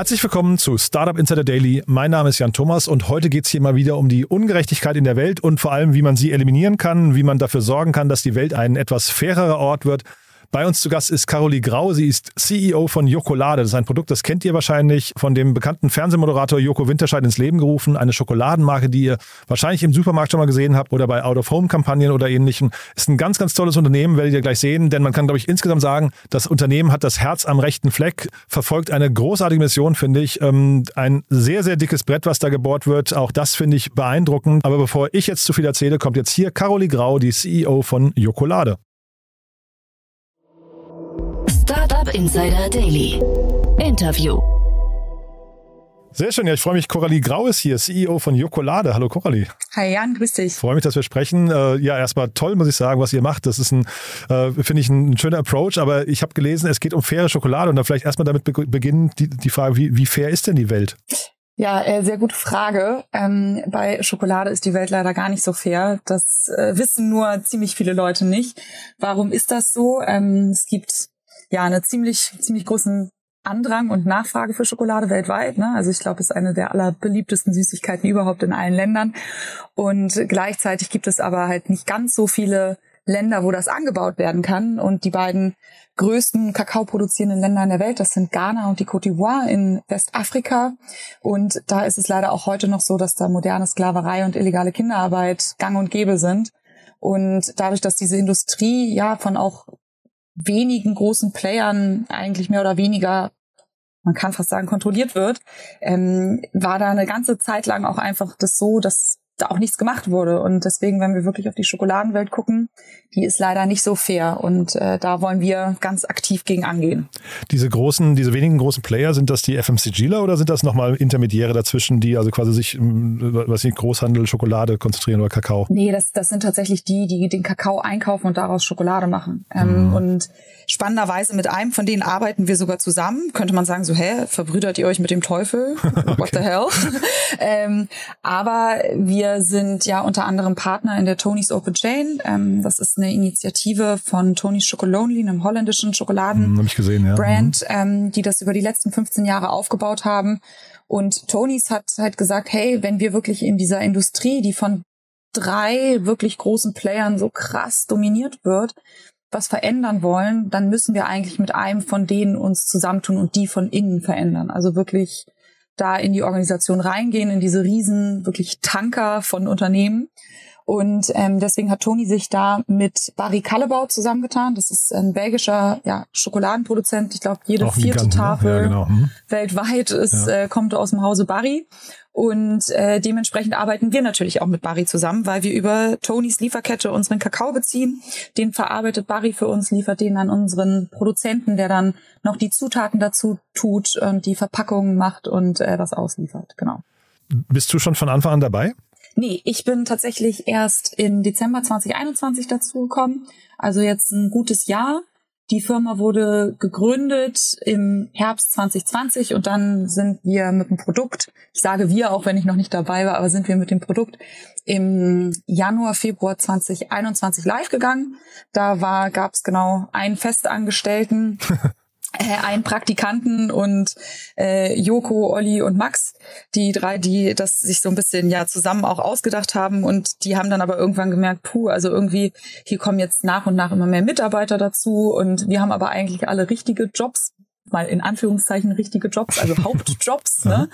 Herzlich willkommen zu Startup Insider Daily. Mein Name ist Jan Thomas und heute geht es hier mal wieder um die Ungerechtigkeit in der Welt und vor allem, wie man sie eliminieren kann, wie man dafür sorgen kann, dass die Welt ein etwas fairerer Ort wird. Bei uns zu Gast ist Carolie Grau. Sie ist CEO von Jokolade. Das ist ein Produkt, das kennt ihr wahrscheinlich von dem bekannten Fernsehmoderator Joko Winterscheid ins Leben gerufen. Eine Schokoladenmarke, die ihr wahrscheinlich im Supermarkt schon mal gesehen habt oder bei Out-of-Home-Kampagnen oder ähnlichem. Ist ein ganz, ganz tolles Unternehmen, werdet ihr gleich sehen. Denn man kann, glaube ich, insgesamt sagen, das Unternehmen hat das Herz am rechten Fleck, verfolgt eine großartige Mission, finde ich. Ähm, ein sehr, sehr dickes Brett, was da gebohrt wird. Auch das finde ich beeindruckend. Aber bevor ich jetzt zu viel erzähle, kommt jetzt hier Carolie Grau, die CEO von Jokolade. Startup Insider Daily. Interview. Sehr schön, ja, ich freue mich. Coralie Grau ist hier, CEO von Jokolade. Hallo Coralie. Hi Jan, grüß dich. Ich freue mich, dass wir sprechen. Äh, ja, erstmal toll, muss ich sagen, was ihr macht. Das ist ein, äh, finde ich, ein, schöner Approach. Aber ich habe gelesen, es geht um faire Schokolade und da vielleicht erstmal damit be beginnen die, die Frage, wie, wie fair ist denn die Welt? Ja, äh, sehr gute Frage. Ähm, bei Schokolade ist die Welt leider gar nicht so fair. Das äh, wissen nur ziemlich viele Leute nicht. Warum ist das so? Ähm, es gibt ja eine ziemlich, ziemlich großen Andrang und Nachfrage für Schokolade weltweit. Ne? Also ich glaube, es ist eine der allerbeliebtesten Süßigkeiten überhaupt in allen Ländern. Und gleichzeitig gibt es aber halt nicht ganz so viele Länder, wo das angebaut werden kann. Und die beiden größten Kakao produzierenden Länder in der Welt, das sind Ghana und die Côte d'Ivoire in Westafrika. Und da ist es leider auch heute noch so, dass da moderne Sklaverei und illegale Kinderarbeit gang und gäbe sind. Und dadurch, dass diese Industrie ja von auch wenigen großen Playern eigentlich mehr oder weniger, man kann fast sagen, kontrolliert wird, ähm, war da eine ganze Zeit lang auch einfach das so, dass da auch nichts gemacht wurde. Und deswegen, wenn wir wirklich auf die Schokoladenwelt gucken, die ist leider nicht so fair. Und äh, da wollen wir ganz aktiv gegen angehen. Diese großen, diese wenigen großen Player, sind das die FMCGler oder sind das nochmal Intermediäre dazwischen, die also quasi sich, was sie Großhandel, Schokolade konzentrieren oder Kakao? Nee, das, das sind tatsächlich die, die den Kakao einkaufen und daraus Schokolade machen. Ähm, mhm. Und spannenderweise mit einem von denen arbeiten wir sogar zusammen. Könnte man sagen, so, hä, verbrüdert ihr euch mit dem Teufel? What the hell? ähm, aber wir wir sind ja unter anderem Partner in der Tony's Open Chain. Ähm, das ist eine Initiative von Tony's Chocolonely, einem holländischen Schokoladen hm, ja. Mhm. ähm, die das über die letzten 15 Jahre aufgebaut haben. Und Tony's hat halt gesagt, hey, wenn wir wirklich in dieser Industrie, die von drei wirklich großen Playern so krass dominiert wird, was verändern wollen, dann müssen wir eigentlich mit einem von denen uns zusammentun und die von innen verändern. Also wirklich da in die Organisation reingehen, in diese riesen wirklich Tanker von Unternehmen. Und ähm, deswegen hat Toni sich da mit Barry Kallebau zusammengetan. Das ist ein belgischer ja, Schokoladenproduzent. Ich glaube, jede vierte ne? Tafel ja, genau. hm. weltweit ist, ja. äh, kommt aus dem Hause Barry. Und äh, dementsprechend arbeiten wir natürlich auch mit Barry zusammen, weil wir über Tonys Lieferkette unseren Kakao beziehen. Den verarbeitet Barry für uns, liefert den an unseren Produzenten, der dann noch die Zutaten dazu tut und die Verpackungen macht und äh, das ausliefert. Genau. Bist du schon von Anfang an dabei? Nee, ich bin tatsächlich erst im Dezember 2021 dazu gekommen. Also jetzt ein gutes Jahr. Die Firma wurde gegründet im Herbst 2020 und dann sind wir mit dem Produkt, ich sage wir, auch wenn ich noch nicht dabei war, aber sind wir mit dem Produkt im Januar, Februar 2021 live gegangen. Da war, gab es genau einen Festangestellten, äh, einen Praktikanten und äh, Joko, Olli und Max, die drei, die das sich so ein bisschen ja zusammen auch ausgedacht haben. Und die haben dann aber irgendwann gemerkt, puh, also irgendwie hier kommen jetzt nach und nach immer mehr Mitarbeiter dazu. Und wir haben aber eigentlich alle richtige Jobs, mal in Anführungszeichen richtige Jobs, also Hauptjobs, ne?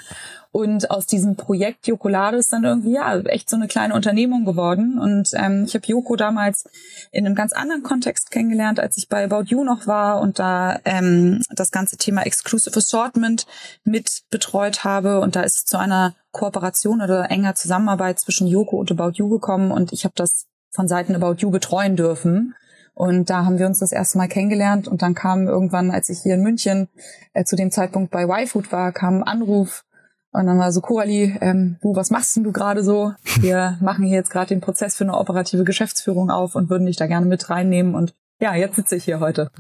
Und aus diesem Projekt Jokolade ist dann irgendwie ja echt so eine kleine Unternehmung geworden. Und ähm, ich habe Joko damals in einem ganz anderen Kontext kennengelernt, als ich bei About You noch war und da ähm, das ganze Thema Exclusive Assortment mit betreut habe. Und da ist es zu einer Kooperation oder enger Zusammenarbeit zwischen Joko und About You gekommen. Und ich habe das von Seiten About You betreuen dürfen. Und da haben wir uns das erste Mal kennengelernt und dann kam irgendwann, als ich hier in München äh, zu dem Zeitpunkt bei YFood war, kam ein Anruf und dann war so, Coralie, ähm, du, was machst denn du gerade so? Wir machen hier jetzt gerade den Prozess für eine operative Geschäftsführung auf und würden dich da gerne mit reinnehmen. Und ja, jetzt sitze ich hier heute.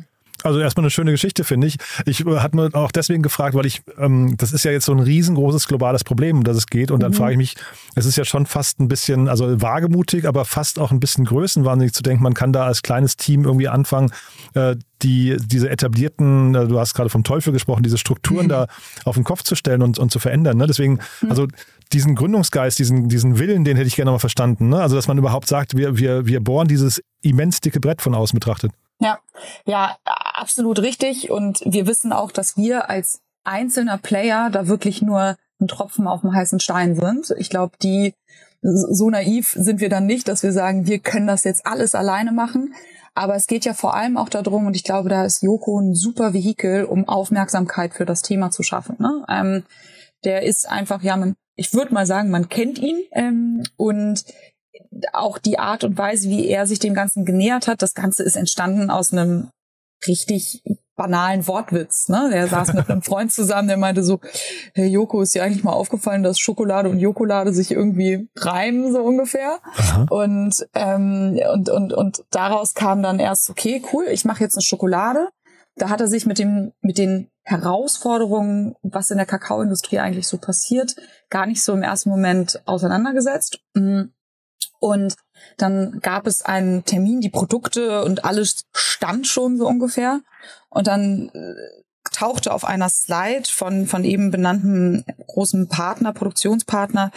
Also erstmal eine schöne Geschichte, finde ich. Ich äh, hatte mir auch deswegen gefragt, weil ich, ähm, das ist ja jetzt so ein riesengroßes globales Problem, um das es geht. Und dann mhm. frage ich mich, es ist ja schon fast ein bisschen, also wagemutig, aber fast auch ein bisschen größenwahnsinnig zu denken, man kann da als kleines Team irgendwie anfangen, äh, die, diese etablierten, äh, du hast gerade vom Teufel gesprochen, diese Strukturen mhm. da auf den Kopf zu stellen und, und zu verändern. Ne? Deswegen, mhm. also diesen Gründungsgeist, diesen, diesen Willen, den hätte ich gerne mal verstanden. Ne? Also, dass man überhaupt sagt, wir, wir, wir bohren dieses immens dicke Brett von außen betrachtet. Ja, ja, absolut richtig. Und wir wissen auch, dass wir als einzelner Player da wirklich nur ein Tropfen auf dem heißen Stein sind. Ich glaube, die so naiv sind wir dann nicht, dass wir sagen, wir können das jetzt alles alleine machen. Aber es geht ja vor allem auch darum, und ich glaube, da ist Joko ein super Vehikel, um Aufmerksamkeit für das Thema zu schaffen. Ne? Ähm, der ist einfach, ja, man, ich würde mal sagen, man kennt ihn ähm, und auch die Art und Weise, wie er sich dem Ganzen genähert hat, das Ganze ist entstanden aus einem richtig banalen Wortwitz. Ne? Der saß mit einem Freund zusammen, der meinte so, hey Joko, ist dir eigentlich mal aufgefallen, dass Schokolade und Jokolade sich irgendwie reimen, so ungefähr. Und, ähm, und, und, und daraus kam dann erst, okay, cool, ich mache jetzt eine Schokolade. Da hat er sich mit dem, mit den Herausforderungen, was in der Kakaoindustrie eigentlich so passiert, gar nicht so im ersten Moment auseinandergesetzt. Und dann gab es einen Termin, die Produkte und alles stand schon so ungefähr. Und dann äh, tauchte auf einer Slide von, von eben benannten großen Partner, Produktionspartner,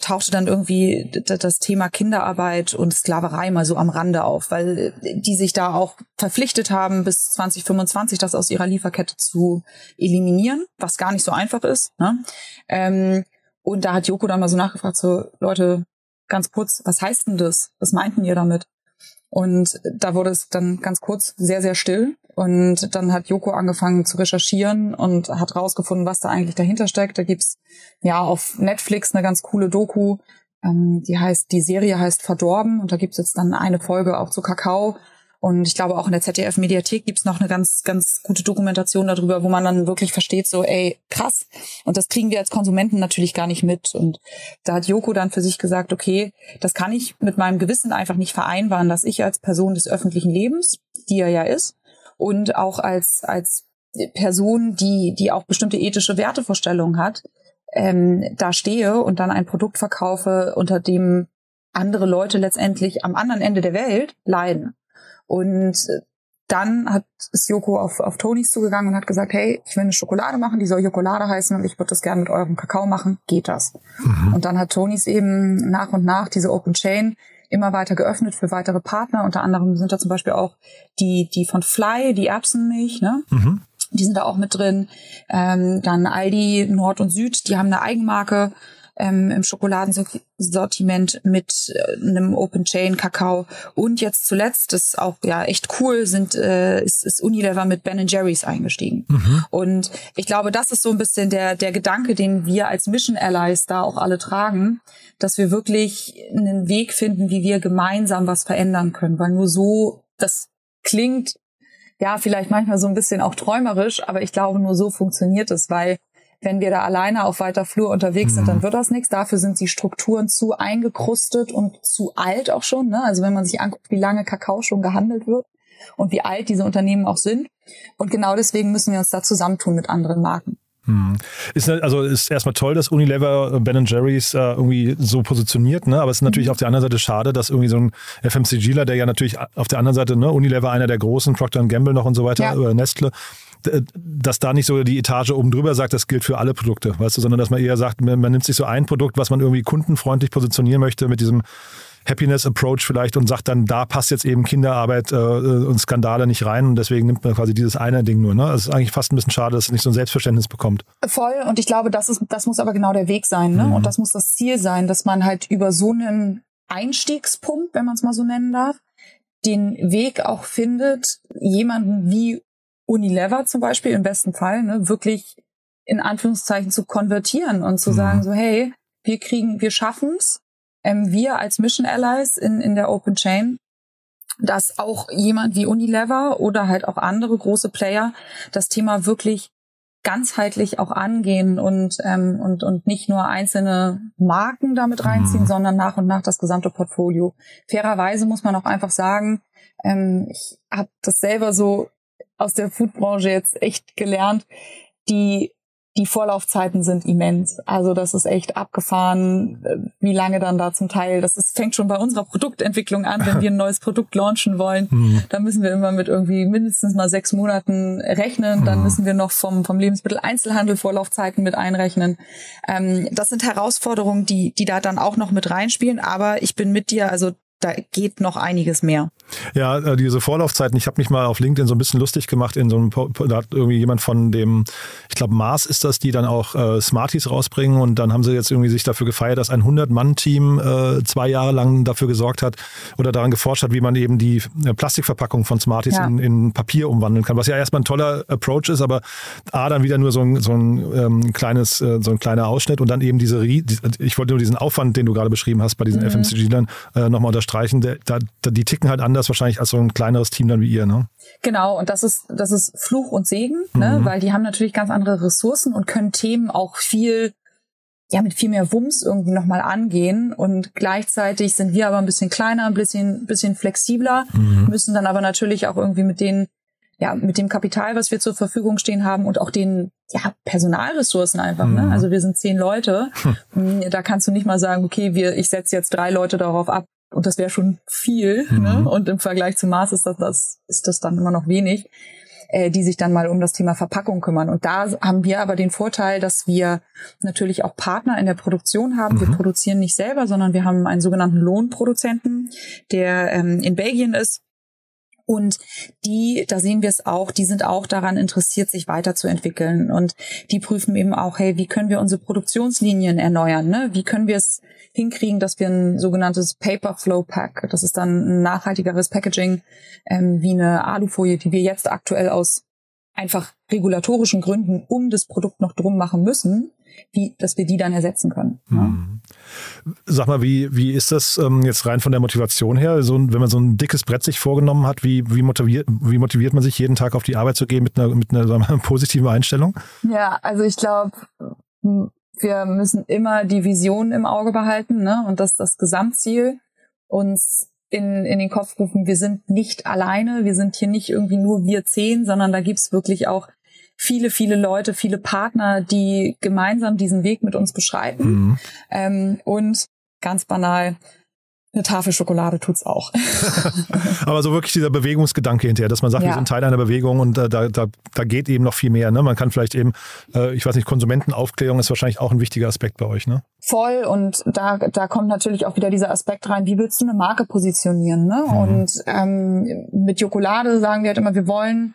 tauchte dann irgendwie das Thema Kinderarbeit und Sklaverei mal so am Rande auf, weil die sich da auch verpflichtet haben, bis 2025 das aus ihrer Lieferkette zu eliminieren, was gar nicht so einfach ist. Ne? Ähm, und da hat Joko dann mal so nachgefragt, so Leute, ganz kurz, was heißt denn das? Was meinten ihr damit? Und da wurde es dann ganz kurz sehr, sehr still. Und dann hat Joko angefangen zu recherchieren und hat rausgefunden, was da eigentlich dahinter steckt. Da gibt's ja auf Netflix eine ganz coole Doku, ähm, die heißt, die Serie heißt Verdorben und da gibt's jetzt dann eine Folge auch zu Kakao, und ich glaube, auch in der ZDF-Mediathek gibt's noch eine ganz, ganz gute Dokumentation darüber, wo man dann wirklich versteht, so, ey, krass. Und das kriegen wir als Konsumenten natürlich gar nicht mit. Und da hat Joko dann für sich gesagt, okay, das kann ich mit meinem Gewissen einfach nicht vereinbaren, dass ich als Person des öffentlichen Lebens, die er ja ist, und auch als, als Person, die, die auch bestimmte ethische Wertevorstellungen hat, ähm, da stehe und dann ein Produkt verkaufe, unter dem andere Leute letztendlich am anderen Ende der Welt leiden. Und dann hat ist Joko auf, auf Tonys zugegangen und hat gesagt, hey, ich will eine Schokolade machen, die soll Jokolade heißen und ich würde das gerne mit eurem Kakao machen. Geht das? Mhm. Und dann hat Tonys eben nach und nach diese Open Chain immer weiter geöffnet für weitere Partner. Unter anderem sind da zum Beispiel auch die, die von Fly, die Erbsenmilch, ne? Mhm. Die sind da auch mit drin. Ähm, dann Aldi Nord und Süd, die haben eine Eigenmarke ähm, im Schokoladensortiment mit äh, einem Open Chain Kakao. Und jetzt zuletzt, das ist auch ja echt cool, sind äh, ist, ist Unilever mit Ben Jerry's eingestiegen. Mhm. Und ich glaube, das ist so ein bisschen der der Gedanke, den wir als Mission Allies da auch alle tragen, dass wir wirklich einen Weg finden, wie wir gemeinsam was verändern können, weil nur so das klingt ja, vielleicht manchmal so ein bisschen auch träumerisch, aber ich glaube, nur so funktioniert es, weil wenn wir da alleine auf weiter Flur unterwegs sind, dann mhm. wird das nichts. Dafür sind die Strukturen zu eingekrustet und zu alt auch schon. Ne? Also wenn man sich anguckt, wie lange Kakao schon gehandelt wird und wie alt diese Unternehmen auch sind. Und genau deswegen müssen wir uns da zusammentun mit anderen Marken. Hm. Ist also ist erstmal toll, dass Unilever äh, Ben Jerry's äh, irgendwie so positioniert, ne? Aber es ist natürlich mhm. auf der anderen Seite schade, dass irgendwie so ein FMCGler, der ja natürlich auf der anderen Seite, ne, Unilever einer der großen, Procter Gamble noch und so weiter, ja. Nestle, dass da nicht so die Etage oben drüber sagt, das gilt für alle Produkte, weißt du, sondern dass man eher sagt, man, man nimmt sich so ein Produkt, was man irgendwie kundenfreundlich positionieren möchte mit diesem Happiness Approach vielleicht und sagt dann, da passt jetzt eben Kinderarbeit äh, und Skandale nicht rein und deswegen nimmt man quasi dieses eine Ding nur. Ne? Das ist eigentlich fast ein bisschen schade, dass es nicht so ein Selbstverständnis bekommt. Voll und ich glaube, das ist, das muss aber genau der Weg sein ne? Mhm. und das muss das Ziel sein, dass man halt über so einen Einstiegspunkt, wenn man es mal so nennen darf, den Weg auch findet, jemanden wie Unilever zum Beispiel im besten Fall, ne, wirklich in Anführungszeichen zu konvertieren und zu mhm. sagen so, hey, wir kriegen, wir schaffen's, ähm, wir als Mission Allies in, in der Open Chain, dass auch jemand wie Unilever oder halt auch andere große Player das Thema wirklich ganzheitlich auch angehen und, ähm, und, und nicht nur einzelne Marken damit reinziehen, mhm. sondern nach und nach das gesamte Portfolio. Fairerweise muss man auch einfach sagen, ähm, ich habe das selber so aus der Foodbranche jetzt echt gelernt, die die Vorlaufzeiten sind immens. Also das ist echt abgefahren, äh, wie lange dann da zum Teil, das ist, fängt schon bei unserer Produktentwicklung an, wenn wir ein neues Produkt launchen wollen, mhm. da müssen wir immer mit irgendwie mindestens mal sechs Monaten rechnen, dann mhm. müssen wir noch vom, vom Lebensmitteleinzelhandel Vorlaufzeiten mit einrechnen. Ähm, das sind Herausforderungen, die, die da dann auch noch mit reinspielen, aber ich bin mit dir, also da geht noch einiges mehr. Ja, äh, diese Vorlaufzeiten, ich habe mich mal auf LinkedIn so ein bisschen lustig gemacht in so einem, da hat irgendwie jemand von dem, ich glaube Mars ist das, die dann auch äh, Smarties rausbringen und dann haben sie jetzt irgendwie sich dafür gefeiert, dass ein 100-Mann-Team äh, zwei Jahre lang dafür gesorgt hat oder daran geforscht hat, wie man eben die äh, Plastikverpackung von Smarties ja. in, in, Papier umwandeln kann, was ja erstmal ein toller Approach ist, aber A, dann wieder nur so ein, so ein ähm, kleines, äh, so ein kleiner Ausschnitt und dann eben diese, ich wollte nur diesen Aufwand, den du gerade beschrieben hast, bei diesen mhm. FMCG-Lern äh, nochmal unterstreichen unterstreichen, der, da, die ticken halt anders wahrscheinlich als so ein kleineres Team dann wie ihr, ne? Genau, und das ist, das ist Fluch und Segen, ne? mhm. ne? weil die haben natürlich ganz andere Ressourcen und können Themen auch viel ja mit viel mehr Wumms irgendwie nochmal angehen und gleichzeitig sind wir aber ein bisschen kleiner, ein bisschen, bisschen flexibler, mhm. müssen dann aber natürlich auch irgendwie mit den ja, mit dem Kapital, was wir zur Verfügung stehen haben und auch den ja, Personalressourcen einfach. Ne? Mhm. Ne? Also wir sind zehn Leute. Hm. Da kannst du nicht mal sagen, okay, wir, ich setze jetzt drei Leute darauf ab, und das wäre schon viel. Mhm. Ne? Und im Vergleich zum Mars ist das, das, ist das dann immer noch wenig, äh, die sich dann mal um das Thema Verpackung kümmern. Und da haben wir aber den Vorteil, dass wir natürlich auch Partner in der Produktion haben. Mhm. Wir produzieren nicht selber, sondern wir haben einen sogenannten Lohnproduzenten, der ähm, in Belgien ist und die, da sehen wir es auch, die sind auch daran interessiert, sich weiterzuentwickeln. Und die prüfen eben auch, hey, wie können wir unsere Produktionslinien erneuern? Ne? Wie können wir es hinkriegen, dass wir ein sogenanntes Paper Flow Pack, das ist dann ein nachhaltigeres Packaging, ähm, wie eine Alufolie, die wir jetzt aktuell aus einfach regulatorischen Gründen um das Produkt noch drum machen müssen, wie, dass wir die dann ersetzen können. Mhm. Sag mal, wie, wie ist das ähm, jetzt rein von der Motivation her? So, wenn man so ein dickes Brett sich vorgenommen hat, wie, wie, motiviert, wie motiviert man sich jeden Tag auf die Arbeit zu gehen mit einer, mit einer wir, positiven Einstellung? Ja, also ich glaube, wir müssen immer die Vision im Auge behalten ne? und das das Gesamtziel uns in, in den Kopf rufen, wir sind nicht alleine, wir sind hier nicht irgendwie nur wir zehn, sondern da gibt's wirklich auch viele, viele Leute, viele Partner, die gemeinsam diesen Weg mit uns beschreiten. Mhm. Ähm, und ganz banal, eine Tafel Schokolade tut's auch. Aber so wirklich dieser Bewegungsgedanke hinterher, dass man sagt, ja. wir sind Teil einer Bewegung und äh, da, da, da geht eben noch viel mehr. Ne? Man kann vielleicht eben, äh, ich weiß nicht, Konsumentenaufklärung ist wahrscheinlich auch ein wichtiger Aspekt bei euch, ne? Voll und da, da kommt natürlich auch wieder dieser Aspekt rein, wie willst du eine Marke positionieren? Ne? Mhm. Und ähm, mit Jokolade sagen wir halt immer, wir wollen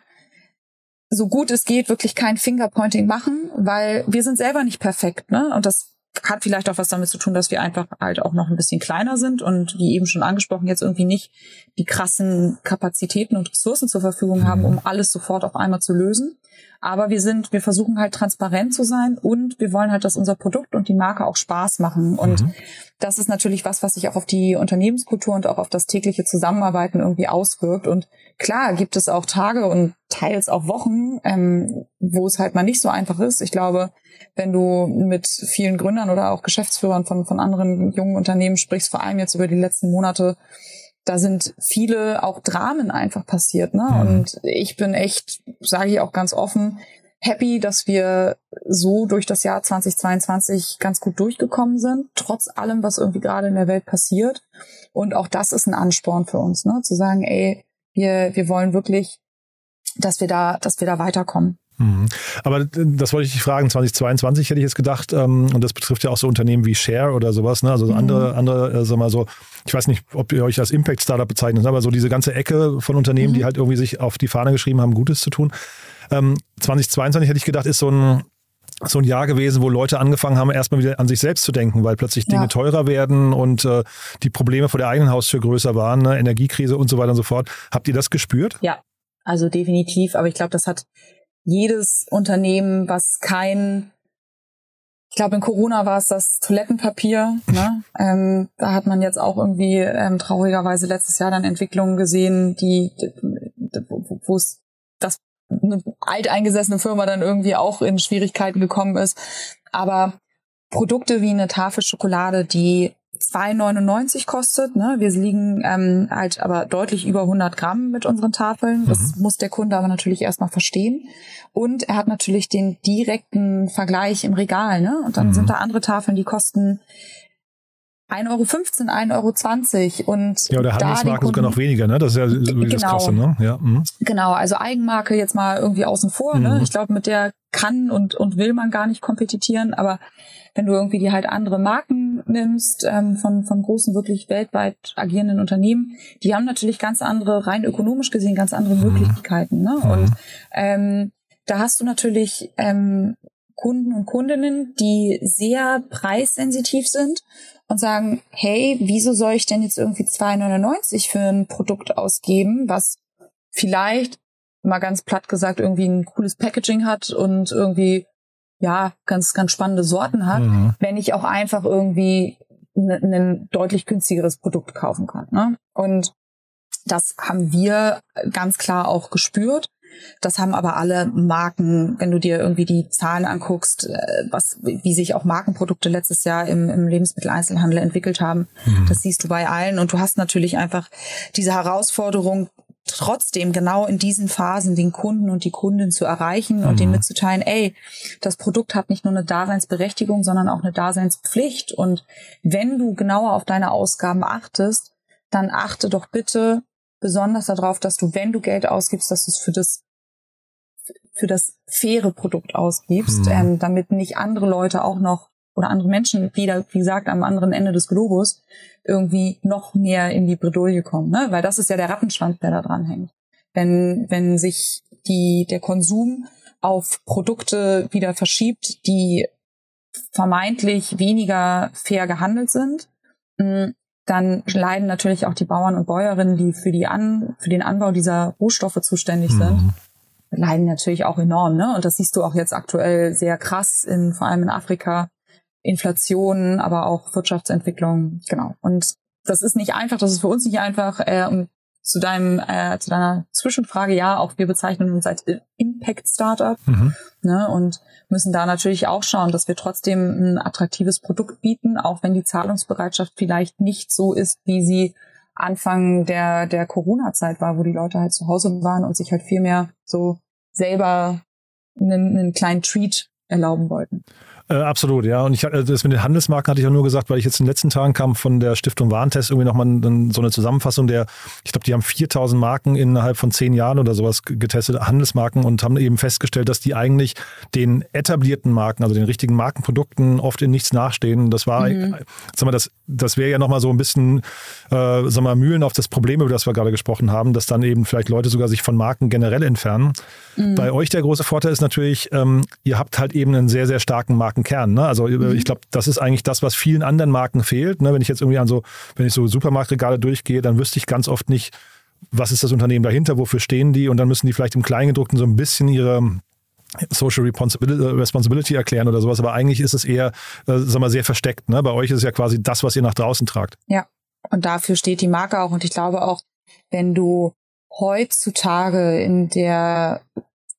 so gut es geht wirklich kein Fingerpointing machen, weil wir sind selber nicht perfekt, ne? Und das hat vielleicht auch was damit zu tun, dass wir einfach halt auch noch ein bisschen kleiner sind und wie eben schon angesprochen, jetzt irgendwie nicht die krassen Kapazitäten und Ressourcen zur Verfügung haben, um alles sofort auf einmal zu lösen. Aber wir sind, wir versuchen halt transparent zu sein und wir wollen halt, dass unser Produkt und die Marke auch Spaß machen. Und mhm. das ist natürlich was, was sich auch auf die Unternehmenskultur und auch auf das tägliche Zusammenarbeiten irgendwie auswirkt. Und klar gibt es auch Tage und teils auch Wochen, ähm, wo es halt mal nicht so einfach ist. Ich glaube, wenn du mit vielen Gründern oder auch Geschäftsführern von, von anderen jungen Unternehmen sprichst, vor allem jetzt über die letzten Monate, da sind viele auch Dramen einfach passiert. Ne? Mhm. Und ich bin echt, sage ich auch ganz offen, happy, dass wir so durch das Jahr 2022 ganz gut durchgekommen sind, trotz allem, was irgendwie gerade in der Welt passiert. Und auch das ist ein Ansporn für uns, ne? zu sagen, ey, wir, wir wollen wirklich, dass wir da, dass wir da weiterkommen. Mhm. Aber äh, das wollte ich dich fragen, 2022 hätte ich jetzt gedacht, ähm, und das betrifft ja auch so Unternehmen wie Share oder sowas, ne? also so andere, mhm. andere, äh, sag mal so, ich weiß nicht, ob ihr euch als Impact-Startup bezeichnet, aber so diese ganze Ecke von Unternehmen, mhm. die halt irgendwie sich auf die Fahne geschrieben haben, Gutes zu tun. Ähm, 2022 hätte ich gedacht, ist so ein, so ein Jahr gewesen, wo Leute angefangen haben, erstmal wieder an sich selbst zu denken, weil plötzlich Dinge ja. teurer werden und äh, die Probleme vor der eigenen Haustür größer waren, ne? Energiekrise und so weiter und so fort. Habt ihr das gespürt? Ja, also definitiv. Aber ich glaube, das hat jedes Unternehmen, was kein, ich glaube in Corona war es das Toilettenpapier, ne? ähm, da hat man jetzt auch irgendwie ähm, traurigerweise letztes Jahr dann Entwicklungen gesehen, die, wo es das eine alteingesessene Firma dann irgendwie auch in Schwierigkeiten gekommen ist. Aber Produkte wie eine Tafel Schokolade, die 2,99 kostet. Ne? Wir liegen ähm, halt aber deutlich über 100 Gramm mit unseren Tafeln. Das mhm. muss der Kunde aber natürlich erstmal verstehen. Und er hat natürlich den direkten Vergleich im Regal. Ne? Und dann mhm. sind da andere Tafeln, die kosten 1,15 Euro, 1,20 Euro. Und ja, oder Handelsmarke sogar noch weniger, ne? Das ist ja genau. das Krasse, ne? Ja, mhm. Genau, also Eigenmarke jetzt mal irgendwie außen vor. Ne? Mhm. Ne? Ich glaube, mit der kann und, und will man gar nicht kompetitieren, aber wenn du irgendwie die halt andere Marken nimmst, ähm, von, von großen, wirklich weltweit agierenden Unternehmen, die haben natürlich ganz andere, rein ökonomisch gesehen, ganz andere mhm. Möglichkeiten. Ne? Mhm. Und ähm, da hast du natürlich ähm, Kunden und Kundinnen, die sehr preissensitiv sind und sagen, hey, wieso soll ich denn jetzt irgendwie 2,99 für ein Produkt ausgeben, was vielleicht mal ganz platt gesagt irgendwie ein cooles Packaging hat und irgendwie ja ganz ganz spannende Sorten hat, mhm. wenn ich auch einfach irgendwie ein deutlich günstigeres Produkt kaufen kann. Ne? Und das haben wir ganz klar auch gespürt. Das haben aber alle Marken, wenn du dir irgendwie die Zahlen anguckst, äh, was, wie sich auch Markenprodukte letztes Jahr im, im Lebensmitteleinzelhandel entwickelt haben, mhm. das siehst du bei allen. Und du hast natürlich einfach diese Herausforderung, trotzdem genau in diesen Phasen den Kunden und die Kundin zu erreichen mhm. und denen mitzuteilen, ey, das Produkt hat nicht nur eine Daseinsberechtigung, sondern auch eine Daseinspflicht. Und wenn du genauer auf deine Ausgaben achtest, dann achte doch bitte besonders darauf, dass du, wenn du Geld ausgibst, dass du es für das für das faire Produkt ausgibst, mhm. ähm, damit nicht andere Leute auch noch oder andere Menschen wieder, wie gesagt, am anderen Ende des Globus irgendwie noch mehr in die Bredouille kommen, ne? Weil das ist ja der Rattenschwanz, der da dran hängt. Wenn, wenn sich die, der Konsum auf Produkte wieder verschiebt, die vermeintlich weniger fair gehandelt sind, mm, dann leiden natürlich auch die Bauern und Bäuerinnen, die für, die An für den Anbau dieser Rohstoffe zuständig mhm. sind, leiden natürlich auch enorm. Ne? Und das siehst du auch jetzt aktuell sehr krass, in, vor allem in Afrika. Inflation, aber auch Wirtschaftsentwicklung. Genau. Und das ist nicht einfach, das ist für uns nicht einfach. Äh, und zu deinem, äh, zu deiner Zwischenfrage, ja, auch wir bezeichnen uns als Impact Startup mhm. ne, und müssen da natürlich auch schauen, dass wir trotzdem ein attraktives Produkt bieten, auch wenn die Zahlungsbereitschaft vielleicht nicht so ist, wie sie Anfang der, der Corona-Zeit war, wo die Leute halt zu Hause waren und sich halt viel mehr so selber einen, einen kleinen Treat erlauben wollten. Äh, absolut, ja. Und ich also das mit den Handelsmarken hatte ich auch nur gesagt, weil ich jetzt in den letzten Tagen kam von der Stiftung Warentest irgendwie nochmal so eine Zusammenfassung der, ich glaube, die haben 4000 Marken innerhalb von zehn Jahren oder sowas getestet, Handelsmarken und haben eben festgestellt, dass die eigentlich den etablierten Marken, also den richtigen Markenprodukten oft in nichts nachstehen. Das war, mhm. sag mal, das, das wäre ja nochmal so ein bisschen, äh, sag mal, Mühlen auf das Problem, über das wir gerade gesprochen haben, dass dann eben vielleicht Leute sogar sich von Marken generell entfernen. Mhm. Bei euch der große Vorteil ist natürlich, ähm, ihr habt halt eben einen sehr, sehr starken Marken Markenkern. Ne? Also mhm. ich glaube, das ist eigentlich das, was vielen anderen Marken fehlt. Ne? Wenn ich jetzt irgendwie an so, wenn ich so Supermarktregale durchgehe, dann wüsste ich ganz oft nicht, was ist das Unternehmen dahinter, wofür stehen die und dann müssen die vielleicht im Kleingedruckten so ein bisschen ihre Social Responsibility erklären oder sowas, aber eigentlich ist es eher, äh, sag mal, sehr versteckt. Ne? Bei euch ist es ja quasi das, was ihr nach draußen tragt. Ja, und dafür steht die Marke auch. Und ich glaube auch, wenn du heutzutage in der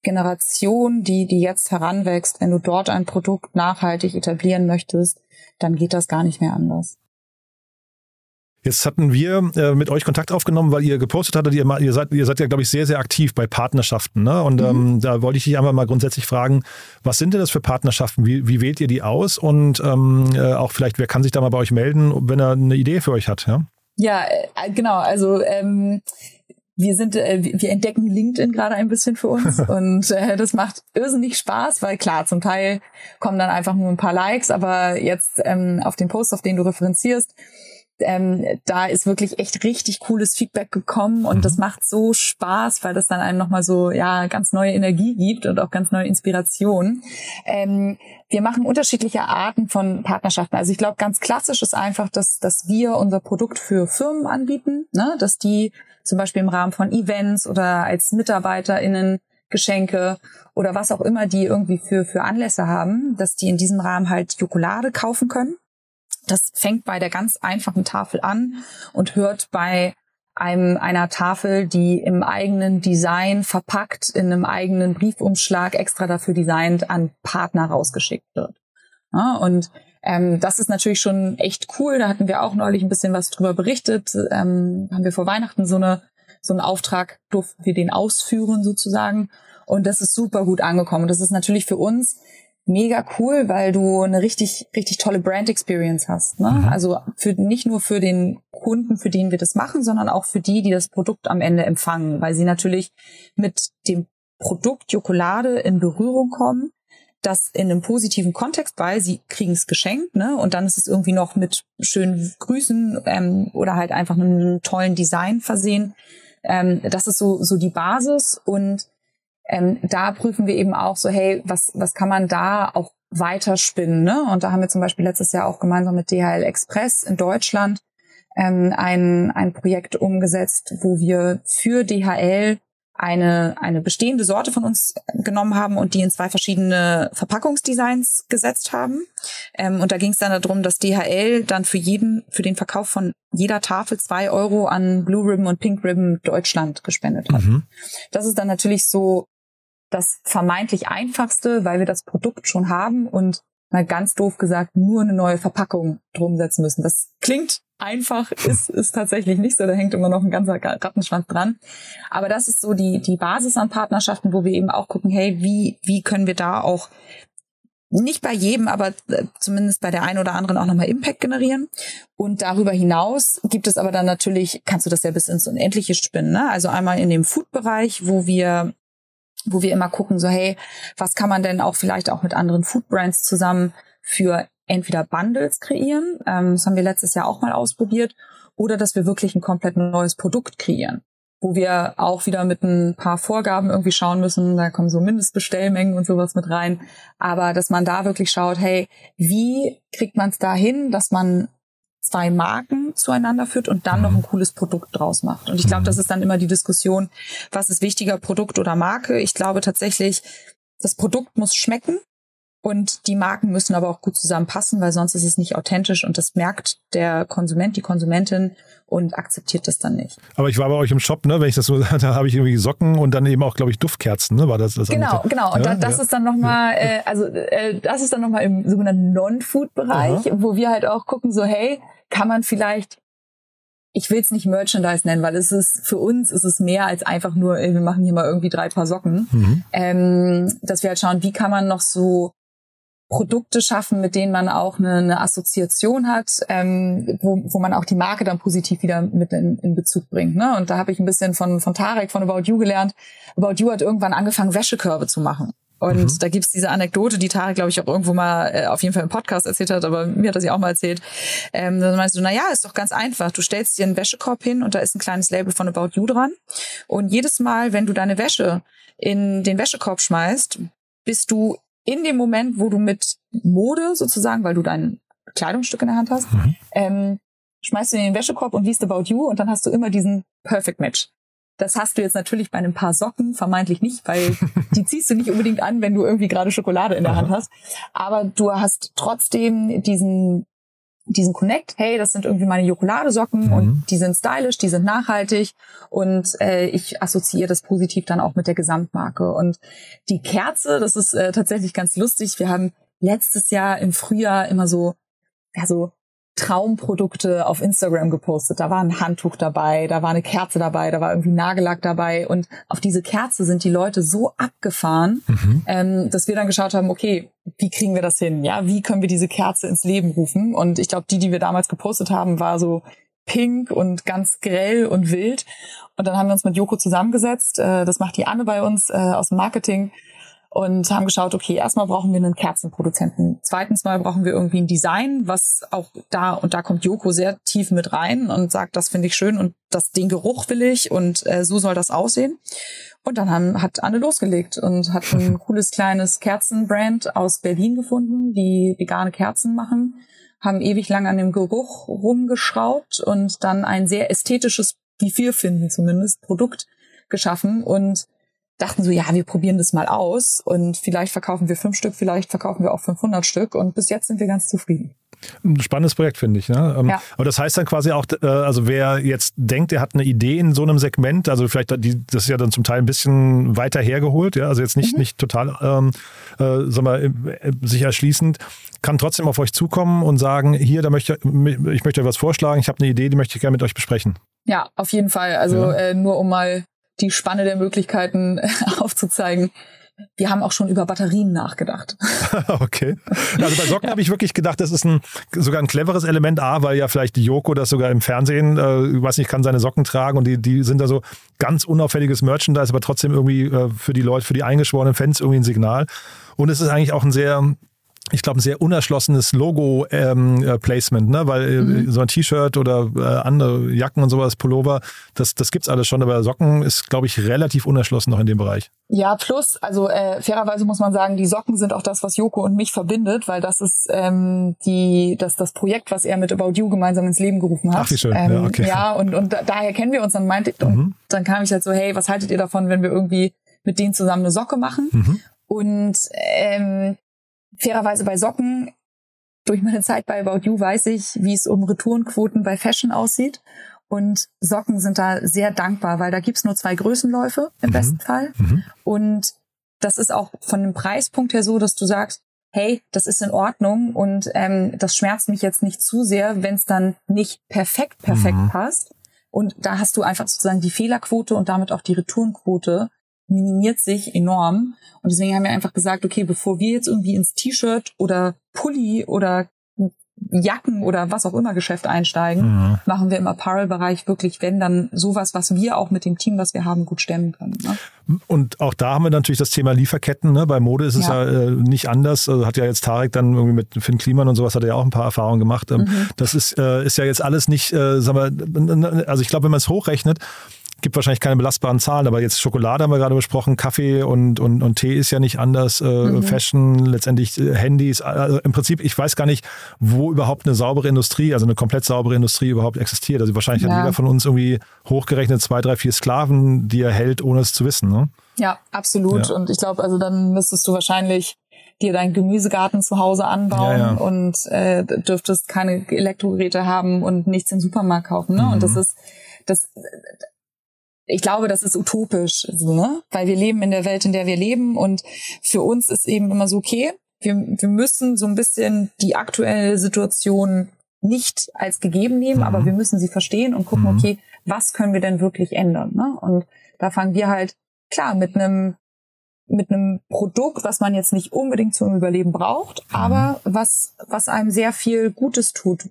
Generation, die, die jetzt heranwächst, wenn du dort ein Produkt nachhaltig etablieren möchtest, dann geht das gar nicht mehr anders. Jetzt hatten wir äh, mit euch Kontakt aufgenommen, weil ihr gepostet hattet, ihr, ihr, seid, ihr seid ja, glaube ich, sehr, sehr aktiv bei Partnerschaften. Ne? Und mhm. ähm, da wollte ich dich einfach mal grundsätzlich fragen, was sind denn das für Partnerschaften? Wie, wie wählt ihr die aus? Und ähm, äh, auch vielleicht, wer kann sich da mal bei euch melden, wenn er eine Idee für euch hat? Ja, ja äh, genau. Also ähm, wir sind, äh, wir entdecken LinkedIn gerade ein bisschen für uns und äh, das macht irrsinnig Spaß, weil klar, zum Teil kommen dann einfach nur ein paar Likes, aber jetzt ähm, auf den Post, auf den du referenzierst, ähm, da ist wirklich echt richtig cooles Feedback gekommen und mhm. das macht so Spaß, weil das dann einem nochmal so, ja, ganz neue Energie gibt und auch ganz neue Inspiration. Ähm, wir machen unterschiedliche Arten von Partnerschaften. Also ich glaube, ganz klassisch ist einfach, dass, dass wir unser Produkt für Firmen anbieten, ne? dass die zum Beispiel im Rahmen von Events oder als MitarbeiterInnen Geschenke oder was auch immer die irgendwie für, für Anlässe haben, dass die in diesem Rahmen halt Jokolade kaufen können. Das fängt bei der ganz einfachen Tafel an und hört bei einem, einer Tafel, die im eigenen Design verpackt, in einem eigenen Briefumschlag extra dafür designt an Partner rausgeschickt wird. Ja, und Ähm, das ist natürlich schon echt cool. Da hatten wir auch neulich ein bisschen was drüber berichtet. Ähm, haben wir vor Weihnachten so eine so einen Auftrag durften wir den ausführen sozusagen. Und das ist super gut angekommen. Das ist natürlich für uns mega cool, weil du eine richtig, richtig tolle Brand Experience hast. Ne? Mhm. Also für, nicht nur für den Kunden, für den wir das machen, sondern auch für die, die das Produkt am Ende empfangen, weil sie natürlich mit dem Produkt Jokolade in Berührung kommen, das in einem positiven Kontext, weil sie kriegen es geschenkt, ne? Und dann ist es irgendwie noch mit schönen Grüßen ähm, oder halt einfach einem tollen Design versehen. Ähm, das ist so, so die Basis und ähm, da prüfen wir eben auch so, hey, was, was kann man da auch weiterspinnen? Ne? Und da haben wir zum Beispiel letztes Jahr auch gemeinsam mit DHL Express in Deutschland ähm, ein, ein Projekt umgesetzt, wo wir für DHL eine, eine bestehende Sorte von uns genommen haben und die in zwei verschiedene Verpackungsdesigns gesetzt haben. Ähm, und da ging es dann darum, dass DHL dann für jeden, für den Verkauf von jeder Tafel zwei Euro an Blue Ribbon und Pink Ribbon Deutschland gespendet hat. Mhm. Das ist dann natürlich so das vermeintlich einfachste, weil wir das Produkt schon haben und mal ganz doof gesagt nur eine neue Verpackung drum setzen müssen. Das klingt einfach, ist, ist tatsächlich nicht so. Da hängt immer noch ein ganzer Rattenschwanz dran. Aber das ist so die, die Basis an Partnerschaften, wo wir eben auch gucken, hey, wie, wie können wir da auch nicht bei jedem, aber äh, zumindest bei der einen oder anderen auch nochmal Impact generieren. Und darüber hinaus gibt es aber dann natürlich, kannst du das ja bis ins Unendliche spinnen. Ne? Also einmal in dem Food-Bereich, wo wir wo wir immer gucken, so hey, was kann man denn auch vielleicht auch mit anderen Food Brands zusammen für entweder Bundles kreieren, ähm, das haben wir letztes Jahr auch mal ausprobiert, oder dass wir wirklich ein komplett neues Produkt kreieren, wo wir auch wieder mit ein paar Vorgaben irgendwie schauen müssen, da kommen so Mindestbestellmengen und sowas mit rein, aber dass man da wirklich schaut, hey, wie kriegt man es da hin, dass man zwei Marken zueinander führt und dann noch ein cooles Produkt draus macht. Und ich glaube, das ist dann immer die Diskussion, was ist wichtiger, Produkt oder Marke? Ich glaube tatsächlich, das Produkt muss schmecken und die Marken müssen aber auch gut zusammenpassen, weil sonst ist es nicht authentisch und das merkt der Konsument, die Konsumentin und akzeptiert das dann nicht. Aber ich war bei euch im Shop, ne, wenn ich das so, da habe ich irgendwie Socken und dann eben auch, glaube ich, Duftkerzen, ne, war das das Genau, andere? genau. Und ja, das ja. ist dann nochmal, äh, also äh, das ist dann nochmal im sogenannten Non-Food-Bereich, wo wir halt auch gucken, so hey, kann man vielleicht ich will es nicht Merchandise nennen, weil es ist für uns ist es mehr als einfach nur, ey, wir machen hier mal irgendwie drei Paar Socken. Mhm. Ähm, dass wir halt schauen, wie kann man noch so Produkte schaffen, mit denen man auch eine, eine Assoziation hat, ähm, wo, wo man auch die Marke dann positiv wieder mit in, in Bezug bringt. Ne? Und da habe ich ein bisschen von, von Tarek von About You gelernt. About You hat irgendwann angefangen, Wäschekörbe zu machen. Und mhm. da gibt's diese Anekdote, die Tarek, glaube ich, auch irgendwo mal äh, auf jeden Fall im Podcast erzählt hat, aber mir hat er sie auch mal erzählt. Ähm, dann meinst du, na ja, ist doch ganz einfach. Du stellst dir einen Wäschekorb hin und da ist ein kleines Label von About You dran. Und jedes Mal, wenn du deine Wäsche in den Wäschekorb schmeißt, bist du in dem Moment, wo du mit Mode sozusagen, weil du dein Kleidungsstück in der Hand hast, mhm. ähm, schmeißt du in den Wäschekorb und liest About You und dann hast du immer diesen Perfect Match. Das hast du jetzt natürlich bei einem paar Socken vermeintlich nicht, weil die ziehst du nicht unbedingt an, wenn du irgendwie gerade Schokolade in der Hand hast. Aber du hast trotzdem diesen diesen Connect, hey, das sind irgendwie meine Jokoladesocken mhm. und die sind stylisch, die sind nachhaltig und äh, ich assoziiere das positiv dann auch mit der Gesamtmarke. Und die Kerze, das ist äh, tatsächlich ganz lustig. Wir haben letztes Jahr im Frühjahr immer so, ja, so Traumprodukte auf Instagram gepostet. Da war ein Handtuch dabei, da war eine Kerze dabei, da war irgendwie Nagellack dabei. Und auf diese Kerze sind die Leute so abgefahren, mhm. ähm, dass wir dann geschaut haben, okay, wie kriegen wir das hin? Ja, wie können wir diese Kerze ins Leben rufen? Und ich glaube, die, die wir damals gepostet haben, war so pink und ganz grell und wild. Und dann haben wir uns mit Joko zusammengesetzt. Äh, das macht die Anne bei uns äh, aus dem Marketing und haben geschaut, okay, erstmal brauchen wir einen Kerzenproduzenten. Zweitens mal brauchen wir irgendwie ein Design, was auch da, und da kommt Joko sehr tief mit rein und sagt, das finde ich schön und das, den Geruch will ich und äh, so soll das aussehen. Und dann haben, hat Anne losgelegt und hat ein cooles kleines Kerzenbrand aus Berlin gefunden, die vegane Kerzen machen, haben ewig lang an dem Geruch rumgeschraubt und dann ein sehr ästhetisches, wie wir finden zumindest, Produkt geschaffen und dachten so, ja, wir probieren das mal aus und vielleicht verkaufen wir fünf Stück, vielleicht verkaufen wir auch 500 Stück und bis jetzt sind wir ganz zufrieden. Ein spannendes Projekt, finde ich. Ne? Ähm, ja. Aber das heißt dann quasi auch, äh, also wer jetzt denkt, er hat eine Idee in so einem Segment, also vielleicht, die, das ist ja dann zum Teil ein bisschen weiter hergeholt, ja, also jetzt nicht, mhm. nicht total, ähm, äh, sag mal, äh, sich erschließend, kann trotzdem auf euch zukommen und sagen, hier, da möchte ich möchte euch was vorschlagen, ich habe eine Idee, die möchte ich gerne mit euch besprechen. Ja, auf jeden Fall. Also ja. äh, nur um mal die Spanne der Möglichkeiten aufzuzeigen wir haben auch schon über Batterien nachgedacht. okay. Also bei Socken ja. habe ich wirklich gedacht, das ist ein sogar ein cleveres Element, A, weil ja vielleicht die Joko das sogar im Fernsehen, äh, weiß nicht, kann seine Socken tragen und die, die sind da so ganz unauffälliges Merchandise, aber trotzdem irgendwie äh, für die Leute, für die eingeschworenen Fans irgendwie ein Signal. Und es ist eigentlich auch ein sehr ich glaube, ein sehr unerschlossenes Logo-Placement, ähm, ne? weil äh, mhm. so ein T-Shirt oder äh, andere Jacken und sowas, Pullover, das, das gibt's alles schon, aber Socken ist, glaube ich, relativ unerschlossen noch in dem Bereich. Ja, plus, also äh, fairerweise muss man sagen, die Socken sind auch das, was Joko und mich verbindet, weil das ist ähm, die, das, das Projekt, was er mit About You gemeinsam ins Leben gerufen hat. Ach, wie schön. Ähm, ja, okay. ja, und, und daher kennen wir uns dann meinte, mhm. und dann kam ich halt so, hey, was haltet ihr davon, wenn wir irgendwie mit denen zusammen eine Socke machen? Mhm. Und ähm, fairerweise bei Socken, durch meine Zeit bei About You weiß ich, wie es um Retourenquoten bei Fashion aussieht. Und Socken sind da sehr dankbar, weil da gibt's nur zwei Größenläufe im mhm. besten Fall. Mhm. Und das ist auch von dem Preispunkt her so, dass du sagst, hey, das ist in Ordnung und ähm, das schmerzt mich jetzt nicht zu sehr, wenn es dann nicht perfekt, perfekt mhm. passt. Und da hast du einfach sozusagen die Fehlerquote und damit auch die Retourenquote minimiert sich enorm. Und deswegen haben wir einfach gesagt, okay, bevor wir jetzt irgendwie ins T-Shirt oder Pulli oder Jacken oder was auch immer Geschäft einsteigen, mhm. machen wir im Apparel-Bereich wirklich, wenn dann sowas, was wir auch mit dem Team, was wir haben, gut stemmen können. Ne? Und auch da haben wir natürlich das Thema Lieferketten. Ne? Bei Mode ist es ja, ja äh, nicht anders. Also hat ja jetzt Tarek dann irgendwie mit Finn Kliman und sowas hat er ja auch ein paar Erfahrungen gemacht. Ähm, mhm. Das ist, äh, ist ja jetzt alles nicht, äh, sagen wir, also ich glaube, wenn man es hochrechnet, gibt wahrscheinlich keine belastbaren Zahlen, aber jetzt Schokolade haben wir gerade besprochen, Kaffee und, und, und Tee ist ja nicht anders, äh, mhm. Fashion, letztendlich äh, Handys. Also im Prinzip, ich weiß gar nicht, wo überhaupt eine saubere Industrie, also eine komplett saubere Industrie überhaupt existiert. Also wahrscheinlich ja. hat jeder von uns irgendwie hochgerechnet zwei, drei, vier Sklaven, die er hält, ohne es zu wissen. Ne? Ja, absolut. Ja. Und ich glaube, also dann müsstest du wahrscheinlich dir deinen Gemüsegarten zu Hause anbauen ja, ja. und äh, dürftest keine Elektrogeräte haben und nichts im Supermarkt kaufen. Ne? Mhm. Und das ist das ich glaube, das ist utopisch, ne? weil wir leben in der Welt, in der wir leben und für uns ist eben immer so, okay, wir, wir müssen so ein bisschen die aktuelle Situation nicht als gegeben nehmen, mhm. aber wir müssen sie verstehen und gucken, mhm. okay, was können wir denn wirklich ändern? Ne? Und da fangen wir halt, klar, mit einem mit einem Produkt, was man jetzt nicht unbedingt zum Überleben braucht, mhm. aber was, was einem sehr viel Gutes tut,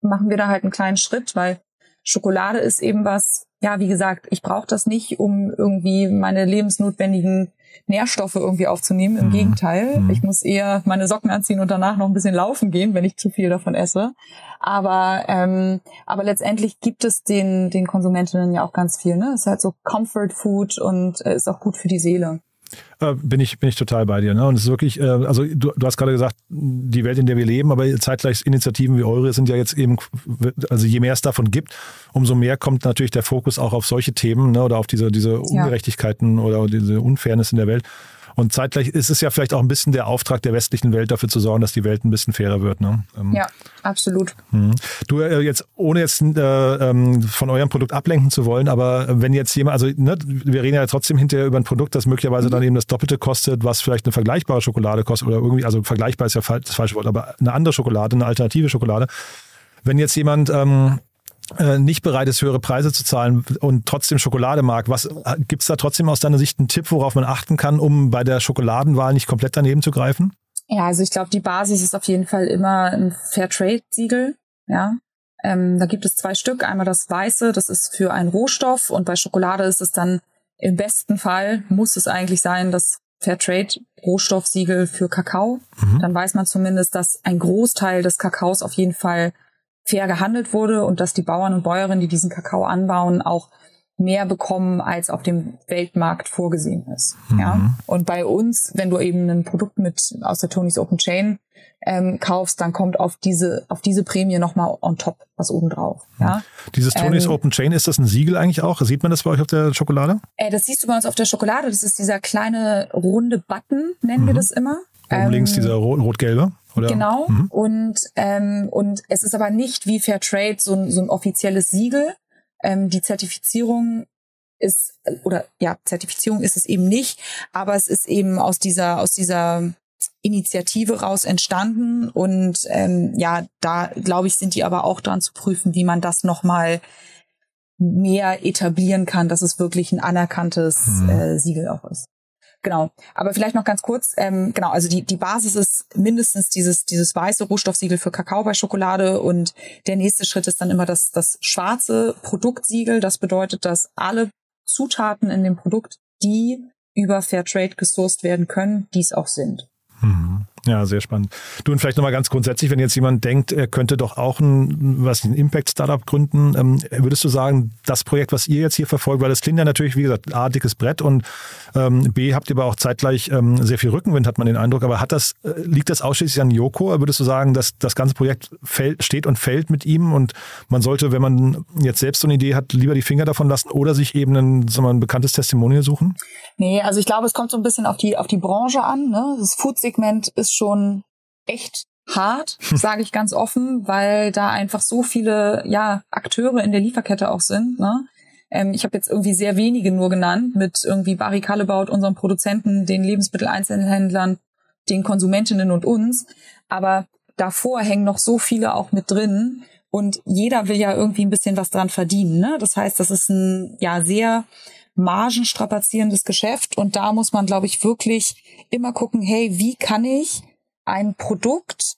machen wir da halt einen kleinen Schritt, weil Schokolade ist eben was, ja, wie gesagt, ich brauche das nicht, um irgendwie meine lebensnotwendigen Nährstoffe irgendwie aufzunehmen. Im mhm. Gegenteil, mhm. ich muss eher meine Socken anziehen und danach noch ein bisschen laufen gehen, wenn ich zu viel davon esse. Aber ähm, aber letztendlich gibt es den den Konsumentinnen ja auch ganz viel. Ne, es ist halt so Comfort Food und äh, ist auch gut für die Seele. Äh, bin ich, bin ich total bei dir. Ne? Und es ist wirklich, äh, also du, du hast gerade gesagt, die Welt, in der wir leben, aber zeitgleich Initiativen wie eure sind ja jetzt eben, also je mehr es davon gibt, umso mehr kommt natürlich der Fokus auch auf solche Themen ne? oder auf diese, diese Ungerechtigkeiten ja. oder diese Unfairness in der Welt. Und zeitgleich ist es ja vielleicht auch ein bisschen der Auftrag der westlichen Welt dafür zu sorgen, dass die Welt ein bisschen fairer wird. Ne? Ähm, ja, absolut. Mhm. Du äh, jetzt, ohne jetzt äh, ähm, von eurem Produkt ablenken zu wollen, aber wenn jetzt jemand, also ne, wir reden ja trotzdem hinterher über ein Produkt, das möglicherweise mhm. dann eben das Doppelte kostet, was vielleicht eine vergleichbare Schokolade kostet oder irgendwie, also vergleichbar ist ja das falsche Wort, aber eine andere Schokolade, eine alternative Schokolade. Wenn jetzt jemand ähm, äh, nicht bereit ist, höhere Preise zu zahlen und trotzdem Schokolade mag, was gibt es da trotzdem aus deiner Sicht einen Tipp, worauf man achten kann, um bei der Schokoladenwahl nicht komplett daneben zu greifen? Ja, also ich glaube, die Basis ist auf jeden Fall immer ein Fairtrade-Siegel. Ja, ähm, da gibt es zwei Stück. Einmal das Weiße, das ist für einen Rohstoff und bei Schokolade ist es dann im besten Fall muss es eigentlich sein, das Fairtrade Rohstoffsiegel für Kakao. Mhm. Dann weiß man zumindest, dass ein Großteil des Kakaos auf jeden Fall fair gehandelt wurde und dass die Bauern und Bäuerinnen, die diesen Kakao anbauen, auch mehr bekommen, als auf dem Weltmarkt vorgesehen ist. Mhm. Ja? Und bei uns, wenn du eben ein Produkt mit aus der Tony's Open Chain ähm, kaufst, dann kommt auf diese auf diese Prämie nochmal on top was obendrauf. Ja? Dieses Tony's ähm, Open Chain, ist das ein Siegel eigentlich auch? Sieht man das bei euch auf der Schokolade? Äh, das siehst du bei uns auf der Schokolade. Das ist dieser kleine runde Button, nennen mhm. wir das immer. Oben ähm, links dieser rot-gelbe? Oder? Genau. Mhm. Und, ähm, und es ist aber nicht wie Fairtrade so ein, so ein offizielles Siegel. Ähm, die Zertifizierung ist, oder ja, Zertifizierung ist es eben nicht, aber es ist eben aus dieser, aus dieser Initiative raus entstanden. Und ähm, ja, da glaube ich, sind die aber auch dran zu prüfen, wie man das nochmal mehr etablieren kann, dass es wirklich ein anerkanntes mhm. äh, Siegel auch ist. Genau. Aber vielleicht noch ganz kurz, ähm, genau, also die, die Basis ist mindestens dieses, dieses weiße Rohstoffsiegel für Kakao bei Schokolade und der nächste Schritt ist dann immer das, das schwarze Produktsiegel. Das bedeutet, dass alle Zutaten in dem Produkt, die über Fairtrade gesourced werden können, dies auch sind. Mhm. Ja, sehr spannend. Du und vielleicht nochmal ganz grundsätzlich, wenn jetzt jemand denkt, er könnte doch auch ein, was, ein Impact-Startup gründen, ähm, würdest du sagen, das Projekt, was ihr jetzt hier verfolgt, weil das klingt ja natürlich, wie gesagt, A, dickes Brett und ähm, B, habt ihr aber auch zeitgleich ähm, sehr viel Rückenwind, hat man den Eindruck, aber hat das, äh, liegt das ausschließlich an Joko? Würdest du sagen, dass das ganze Projekt fällt, steht und fällt mit ihm und man sollte, wenn man jetzt selbst so eine Idee hat, lieber die Finger davon lassen oder sich eben ein, sagen wir, ein bekanntes Testimonial suchen? Nee, also ich glaube, es kommt so ein bisschen auf die, auf die Branche an. Ne? Das Food-Segment ist schon echt hart, sage ich ganz offen, weil da einfach so viele ja Akteure in der Lieferkette auch sind. Ne? Ähm, ich habe jetzt irgendwie sehr wenige nur genannt mit irgendwie Barry Callebaut, unserem Produzenten, den Lebensmitteleinzelhändlern, den Konsumentinnen und uns. Aber davor hängen noch so viele auch mit drin und jeder will ja irgendwie ein bisschen was dran verdienen. Ne? Das heißt, das ist ein ja sehr margenstrapazierendes Geschäft und da muss man, glaube ich, wirklich immer gucken, hey, wie kann ich ein Produkt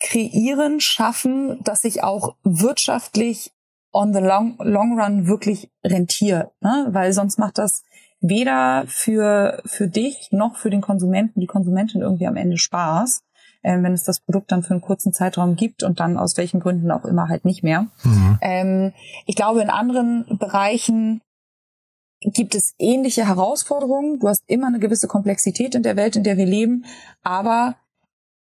kreieren, schaffen, das sich auch wirtschaftlich on the long, long run wirklich rentiert, ne? weil sonst macht das weder für, für dich noch für den Konsumenten, die Konsumentin irgendwie am Ende Spaß, äh, wenn es das Produkt dann für einen kurzen Zeitraum gibt und dann aus welchen Gründen auch immer halt nicht mehr. Mhm. Ähm, ich glaube, in anderen Bereichen gibt es ähnliche Herausforderungen. Du hast immer eine gewisse Komplexität in der Welt, in der wir leben, aber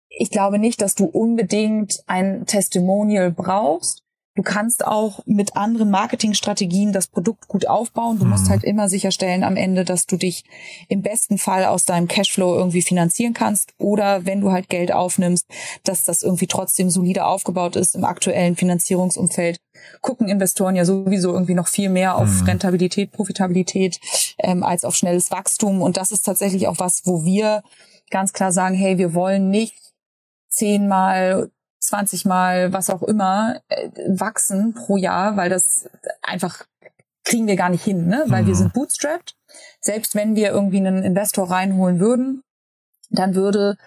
ich glaube nicht, dass du unbedingt ein Testimonial brauchst. Du kannst auch mit anderen Marketingstrategien das Produkt gut aufbauen. Du musst mhm. halt immer sicherstellen am Ende, dass du dich im besten Fall aus deinem Cashflow irgendwie finanzieren kannst oder wenn du halt Geld aufnimmst, dass das irgendwie trotzdem solide aufgebaut ist im aktuellen Finanzierungsumfeld. Gucken Investoren ja sowieso irgendwie noch viel mehr auf mhm. Rentabilität, Profitabilität ähm, als auf schnelles Wachstum. Und das ist tatsächlich auch was, wo wir ganz klar sagen, hey, wir wollen nicht zehnmal, zwanzigmal, was auch immer, äh, wachsen pro Jahr, weil das einfach kriegen wir gar nicht hin, ne? weil mhm. wir sind bootstrapped. Selbst wenn wir irgendwie einen Investor reinholen würden, dann würde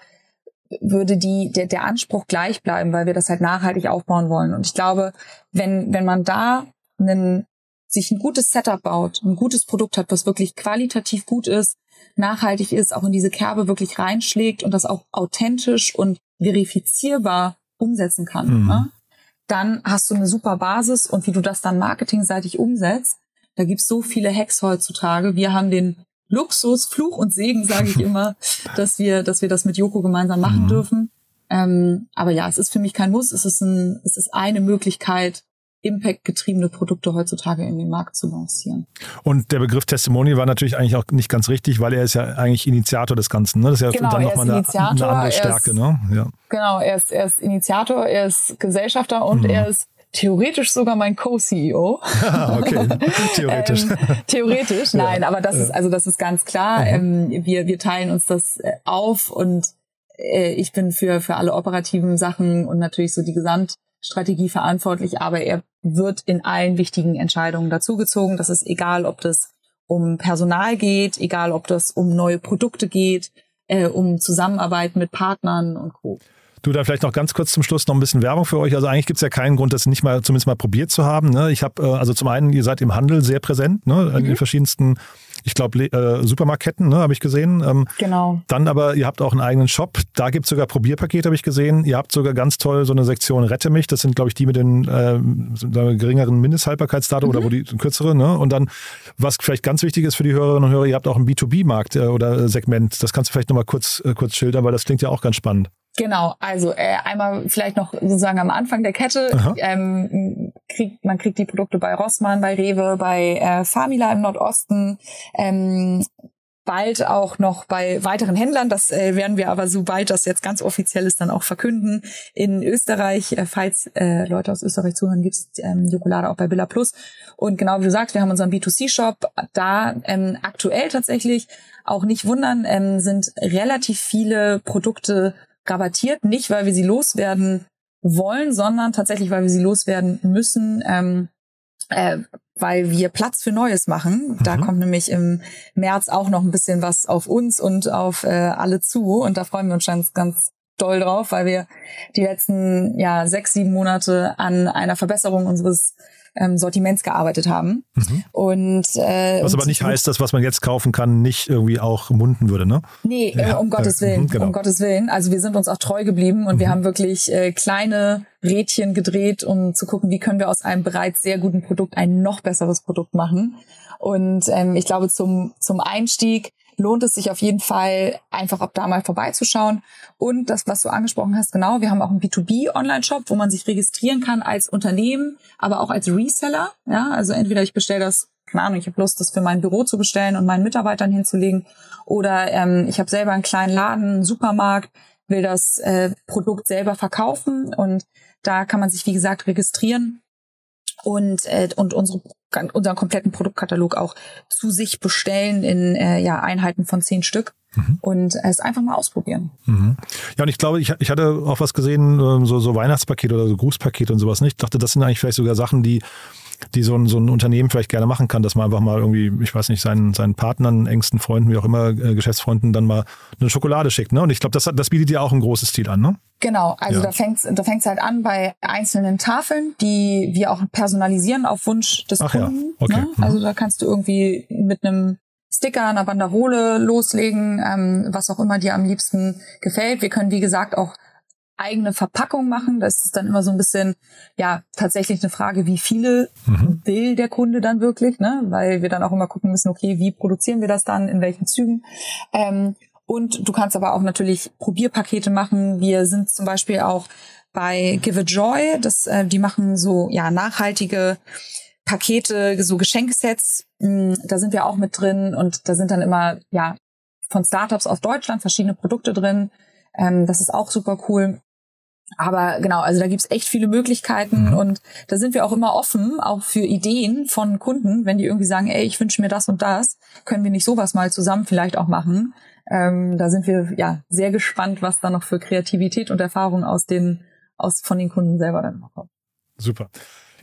würde die der, der Anspruch gleich bleiben, weil wir das halt nachhaltig aufbauen wollen. Und ich glaube, wenn wenn man da einen sich ein gutes Setup baut, ein gutes Produkt hat, was wirklich qualitativ gut ist, nachhaltig ist, auch in diese Kerbe wirklich reinschlägt und das auch authentisch und verifizierbar umsetzen kann, mhm. ne? dann hast du eine super Basis und wie du das dann marketingseitig umsetzt, da gibt's so viele Hacks heutzutage. Wir haben den Luxus, Fluch und Segen, sage ich immer, dass wir, dass wir das mit Joko gemeinsam machen mhm. dürfen. Ähm, aber ja, es ist für mich kein Muss. Es ist, ein, es ist eine Möglichkeit, Impact-getriebene Produkte heutzutage in den Markt zu lancieren. Und der Begriff Testimony war natürlich eigentlich auch nicht ganz richtig, weil er ist ja eigentlich Initiator des Ganzen. Ne? Das ist ja genau, dann nochmal eine, eine, andere Stärke. Ist, ne? ja. Genau, er ist, er ist Initiator, er ist Gesellschafter und mhm. er ist theoretisch sogar mein Co-CEO. okay, theoretisch. ähm, theoretisch, nein, ja, aber das ist also das ist ganz klar. Mhm. Ähm, wir wir teilen uns das äh, auf und äh, ich bin für für alle operativen Sachen und natürlich so die Gesamt Strategie verantwortlich, aber er wird in allen wichtigen Entscheidungen dazugezogen. Das ist egal, ob das um Personal geht, egal, ob das um neue Produkte geht, äh, um Zusammenarbeit mit Partnern und Co. Du, da vielleicht noch ganz kurz zum Schluss noch ein bisschen Werbung für euch. Also eigentlich gibt es ja keinen Grund, das nicht mal zumindest mal probiert zu haben. Ne? Ich habe, äh, also zum einen, ihr seid im Handel sehr präsent, ne? in mhm. den verschiedensten ich glaube, äh, Supermarktketten, ne, habe ich gesehen. Ähm, genau. Dann aber, ihr habt auch einen eigenen Shop. Da gibt es sogar Probierpakete, habe ich gesehen. Ihr habt sogar ganz toll so eine Sektion Rette mich. Das sind, glaube ich, die mit den äh, geringeren Mindesthaltbarkeitsdaten mhm. oder wo die kürzere. Ne? Und dann, was vielleicht ganz wichtig ist für die Hörerinnen und Hörer, ihr habt auch einen B2B-Markt äh, oder Segment. Das kannst du vielleicht nochmal kurz, äh, kurz schildern, weil das klingt ja auch ganz spannend. Genau, also äh, einmal vielleicht noch sozusagen am Anfang der Kette. Ähm, kriegt, man kriegt die Produkte bei Rossmann, bei Rewe, bei äh, Famila im Nordosten, ähm, bald auch noch bei weiteren Händlern. Das äh, werden wir aber, sobald das jetzt ganz offiziell ist, dann auch verkünden. In Österreich, äh, falls äh, Leute aus Österreich zuhören, gibt es ähm, Jokolade auch bei Billa Plus. Und genau wie du sagst, wir haben unseren B2C-Shop. Da ähm, aktuell tatsächlich auch nicht wundern, ähm, sind relativ viele Produkte rabattiert. Nicht, weil wir sie loswerden wollen, sondern tatsächlich, weil wir sie loswerden müssen. Ähm, äh, weil wir Platz für Neues machen. Mhm. Da kommt nämlich im März auch noch ein bisschen was auf uns und auf äh, alle zu. Und da freuen wir uns ganz, ganz doll drauf, weil wir die letzten ja sechs, sieben Monate an einer Verbesserung unseres ähm, Sortiments gearbeitet haben. Mhm. Und äh, was aber nicht heißt, dass was man jetzt kaufen kann, nicht irgendwie auch munden würde, ne? Nee, ja. um Gottes Willen, mhm, genau. um Gottes Willen. Also wir sind uns auch treu geblieben und mhm. wir haben wirklich äh, kleine Rädchen gedreht, um zu gucken, wie können wir aus einem bereits sehr guten Produkt ein noch besseres Produkt machen. Und ähm, ich glaube, zum, zum Einstieg lohnt es sich auf jeden Fall, einfach ab da mal vorbeizuschauen. Und das, was du angesprochen hast, genau, wir haben auch einen B2B-Online-Shop, wo man sich registrieren kann als Unternehmen, aber auch als Reseller. Ja, also entweder ich bestelle das, keine Ahnung, ich habe Lust, das für mein Büro zu bestellen und meinen Mitarbeitern hinzulegen. Oder ähm, ich habe selber einen kleinen Laden, einen Supermarkt, will das äh, Produkt selber verkaufen und da kann man sich, wie gesagt, registrieren und, äh, und unsere, unseren kompletten Produktkatalog auch zu sich bestellen in äh, ja, Einheiten von zehn Stück. Mhm. Und es einfach mal ausprobieren. Mhm. Ja, und ich glaube, ich, ich hatte auch was gesehen, ähm, so, so Weihnachtspaket oder so Grußpaket und sowas nicht. Ich dachte, das sind eigentlich vielleicht sogar Sachen, die die so ein, so ein Unternehmen vielleicht gerne machen kann, dass man einfach mal irgendwie, ich weiß nicht, seinen, seinen Partnern, engsten Freunden, wie auch immer, äh, Geschäftsfreunden dann mal eine Schokolade schickt. Ne? Und ich glaube, das, das bietet ja auch ein großes Stil an, ne? Genau, also ja. da fängt's da fängt's halt an bei einzelnen Tafeln, die wir auch personalisieren auf Wunsch des Ach Kunden. Ja. Okay. Ne? Mhm. Also da kannst du irgendwie mit einem Sticker, einer Banderole loslegen, ähm, was auch immer dir am liebsten gefällt. Wir können, wie gesagt, auch eigene Verpackung machen. Das ist dann immer so ein bisschen, ja, tatsächlich eine Frage, wie viele mhm. will der Kunde dann wirklich, ne? Weil wir dann auch immer gucken müssen, okay, wie produzieren wir das dann, in welchen Zügen. Ähm, und du kannst aber auch natürlich Probierpakete machen. Wir sind zum Beispiel auch bei Give a Joy. Das, äh, die machen so ja nachhaltige Pakete, so Geschenksets. Mm, da sind wir auch mit drin und da sind dann immer ja von Startups aus Deutschland verschiedene Produkte drin. Ähm, das ist auch super cool. Aber genau, also da gibt's echt viele Möglichkeiten mhm. und da sind wir auch immer offen, auch für Ideen von Kunden, wenn die irgendwie sagen, ey, ich wünsche mir das und das, können wir nicht sowas mal zusammen vielleicht auch machen. Ähm, da sind wir ja sehr gespannt, was da noch für Kreativität und Erfahrung aus den, aus von den Kunden selber dann noch kommt. Super.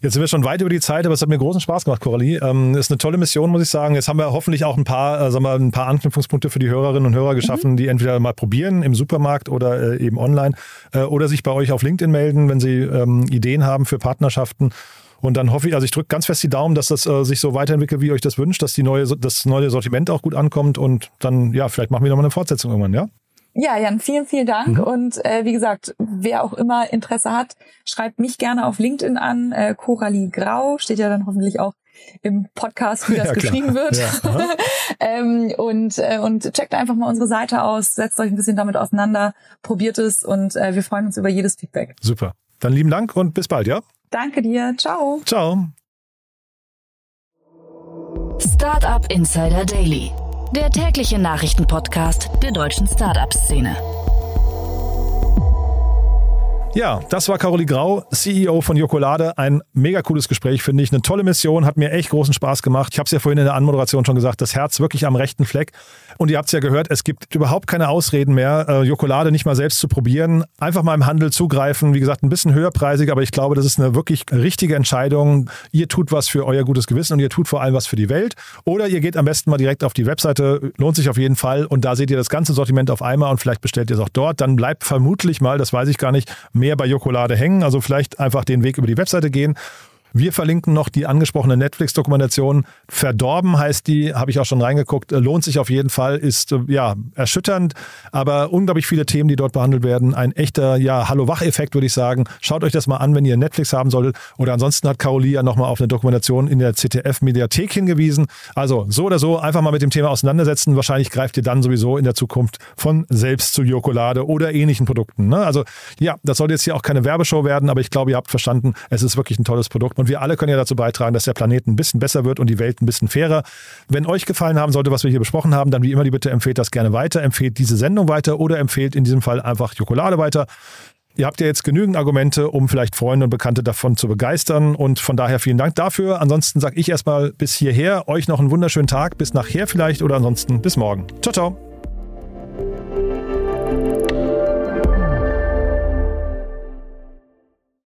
Jetzt sind wir schon weit über die Zeit, aber es hat mir großen Spaß gemacht, Coralie. Ähm, ist eine tolle Mission, muss ich sagen. Jetzt haben wir hoffentlich auch ein paar, äh, sagen wir, ein paar Anknüpfungspunkte für die Hörerinnen und Hörer geschaffen, mhm. die entweder mal probieren im Supermarkt oder äh, eben online äh, oder sich bei euch auf LinkedIn melden, wenn sie ähm, Ideen haben für Partnerschaften. Und dann hoffe ich, also ich drücke ganz fest die Daumen, dass das äh, sich so weiterentwickelt, wie ihr euch das wünscht, dass die neue, das neue Sortiment auch gut ankommt und dann, ja, vielleicht machen wir nochmal eine Fortsetzung irgendwann, ja? Ja, Jan, vielen, vielen Dank. Mhm. Und äh, wie gesagt, wer auch immer Interesse hat, schreibt mich gerne auf LinkedIn an. Äh, Coralie Grau steht ja dann hoffentlich auch im Podcast, wie das ja, geschrieben wird. Ja, ähm, und, äh, und checkt einfach mal unsere Seite aus, setzt euch ein bisschen damit auseinander, probiert es und äh, wir freuen uns über jedes Feedback. Super. Dann lieben Dank und bis bald, ja? Danke dir. Ciao. Ciao. Startup Insider Daily der tägliche Nachrichtenpodcast der deutschen Startup-Szene. Ja, das war Carolie Grau, CEO von Jokolade. Ein mega cooles Gespräch, finde ich. Eine tolle Mission, hat mir echt großen Spaß gemacht. Ich habe es ja vorhin in der Anmoderation schon gesagt, das Herz wirklich am rechten Fleck. Und ihr habt es ja gehört, es gibt überhaupt keine Ausreden mehr, äh, Jokolade nicht mal selbst zu probieren. Einfach mal im Handel zugreifen. Wie gesagt, ein bisschen höherpreisig, aber ich glaube, das ist eine wirklich richtige Entscheidung. Ihr tut was für euer gutes Gewissen und ihr tut vor allem was für die Welt. Oder ihr geht am besten mal direkt auf die Webseite, lohnt sich auf jeden Fall. Und da seht ihr das ganze Sortiment auf einmal und vielleicht bestellt ihr es auch dort. Dann bleibt vermutlich mal, das weiß ich gar nicht, mehr bei Jokolade hängen. Also vielleicht einfach den Weg über die Webseite gehen. Wir verlinken noch die angesprochene Netflix-Dokumentation. Verdorben heißt die, habe ich auch schon reingeguckt. Lohnt sich auf jeden Fall, ist äh, ja erschütternd, aber unglaublich viele Themen, die dort behandelt werden. Ein echter ja Hallo-Wach-Effekt, würde ich sagen. Schaut euch das mal an, wenn ihr Netflix haben solltet. Oder ansonsten hat Carolie ja nochmal auf eine Dokumentation in der CTF-Mediathek hingewiesen. Also so oder so einfach mal mit dem Thema auseinandersetzen. Wahrscheinlich greift ihr dann sowieso in der Zukunft von selbst zu Jokolade oder ähnlichen Produkten. Ne? Also ja, das soll jetzt hier auch keine Werbeshow werden, aber ich glaube, ihr habt verstanden, es ist wirklich ein tolles Produkt. Und wir alle können ja dazu beitragen, dass der Planet ein bisschen besser wird und die Welt ein bisschen fairer. Wenn euch gefallen haben sollte, was wir hier besprochen haben, dann wie immer die Bitte empfehlt das gerne weiter, empfehlt diese Sendung weiter oder empfehlt in diesem Fall einfach Jokolade weiter. Ihr habt ja jetzt genügend Argumente, um vielleicht Freunde und Bekannte davon zu begeistern. Und von daher vielen Dank dafür. Ansonsten sage ich erstmal bis hierher. Euch noch einen wunderschönen Tag. Bis nachher vielleicht oder ansonsten bis morgen. Ciao, ciao.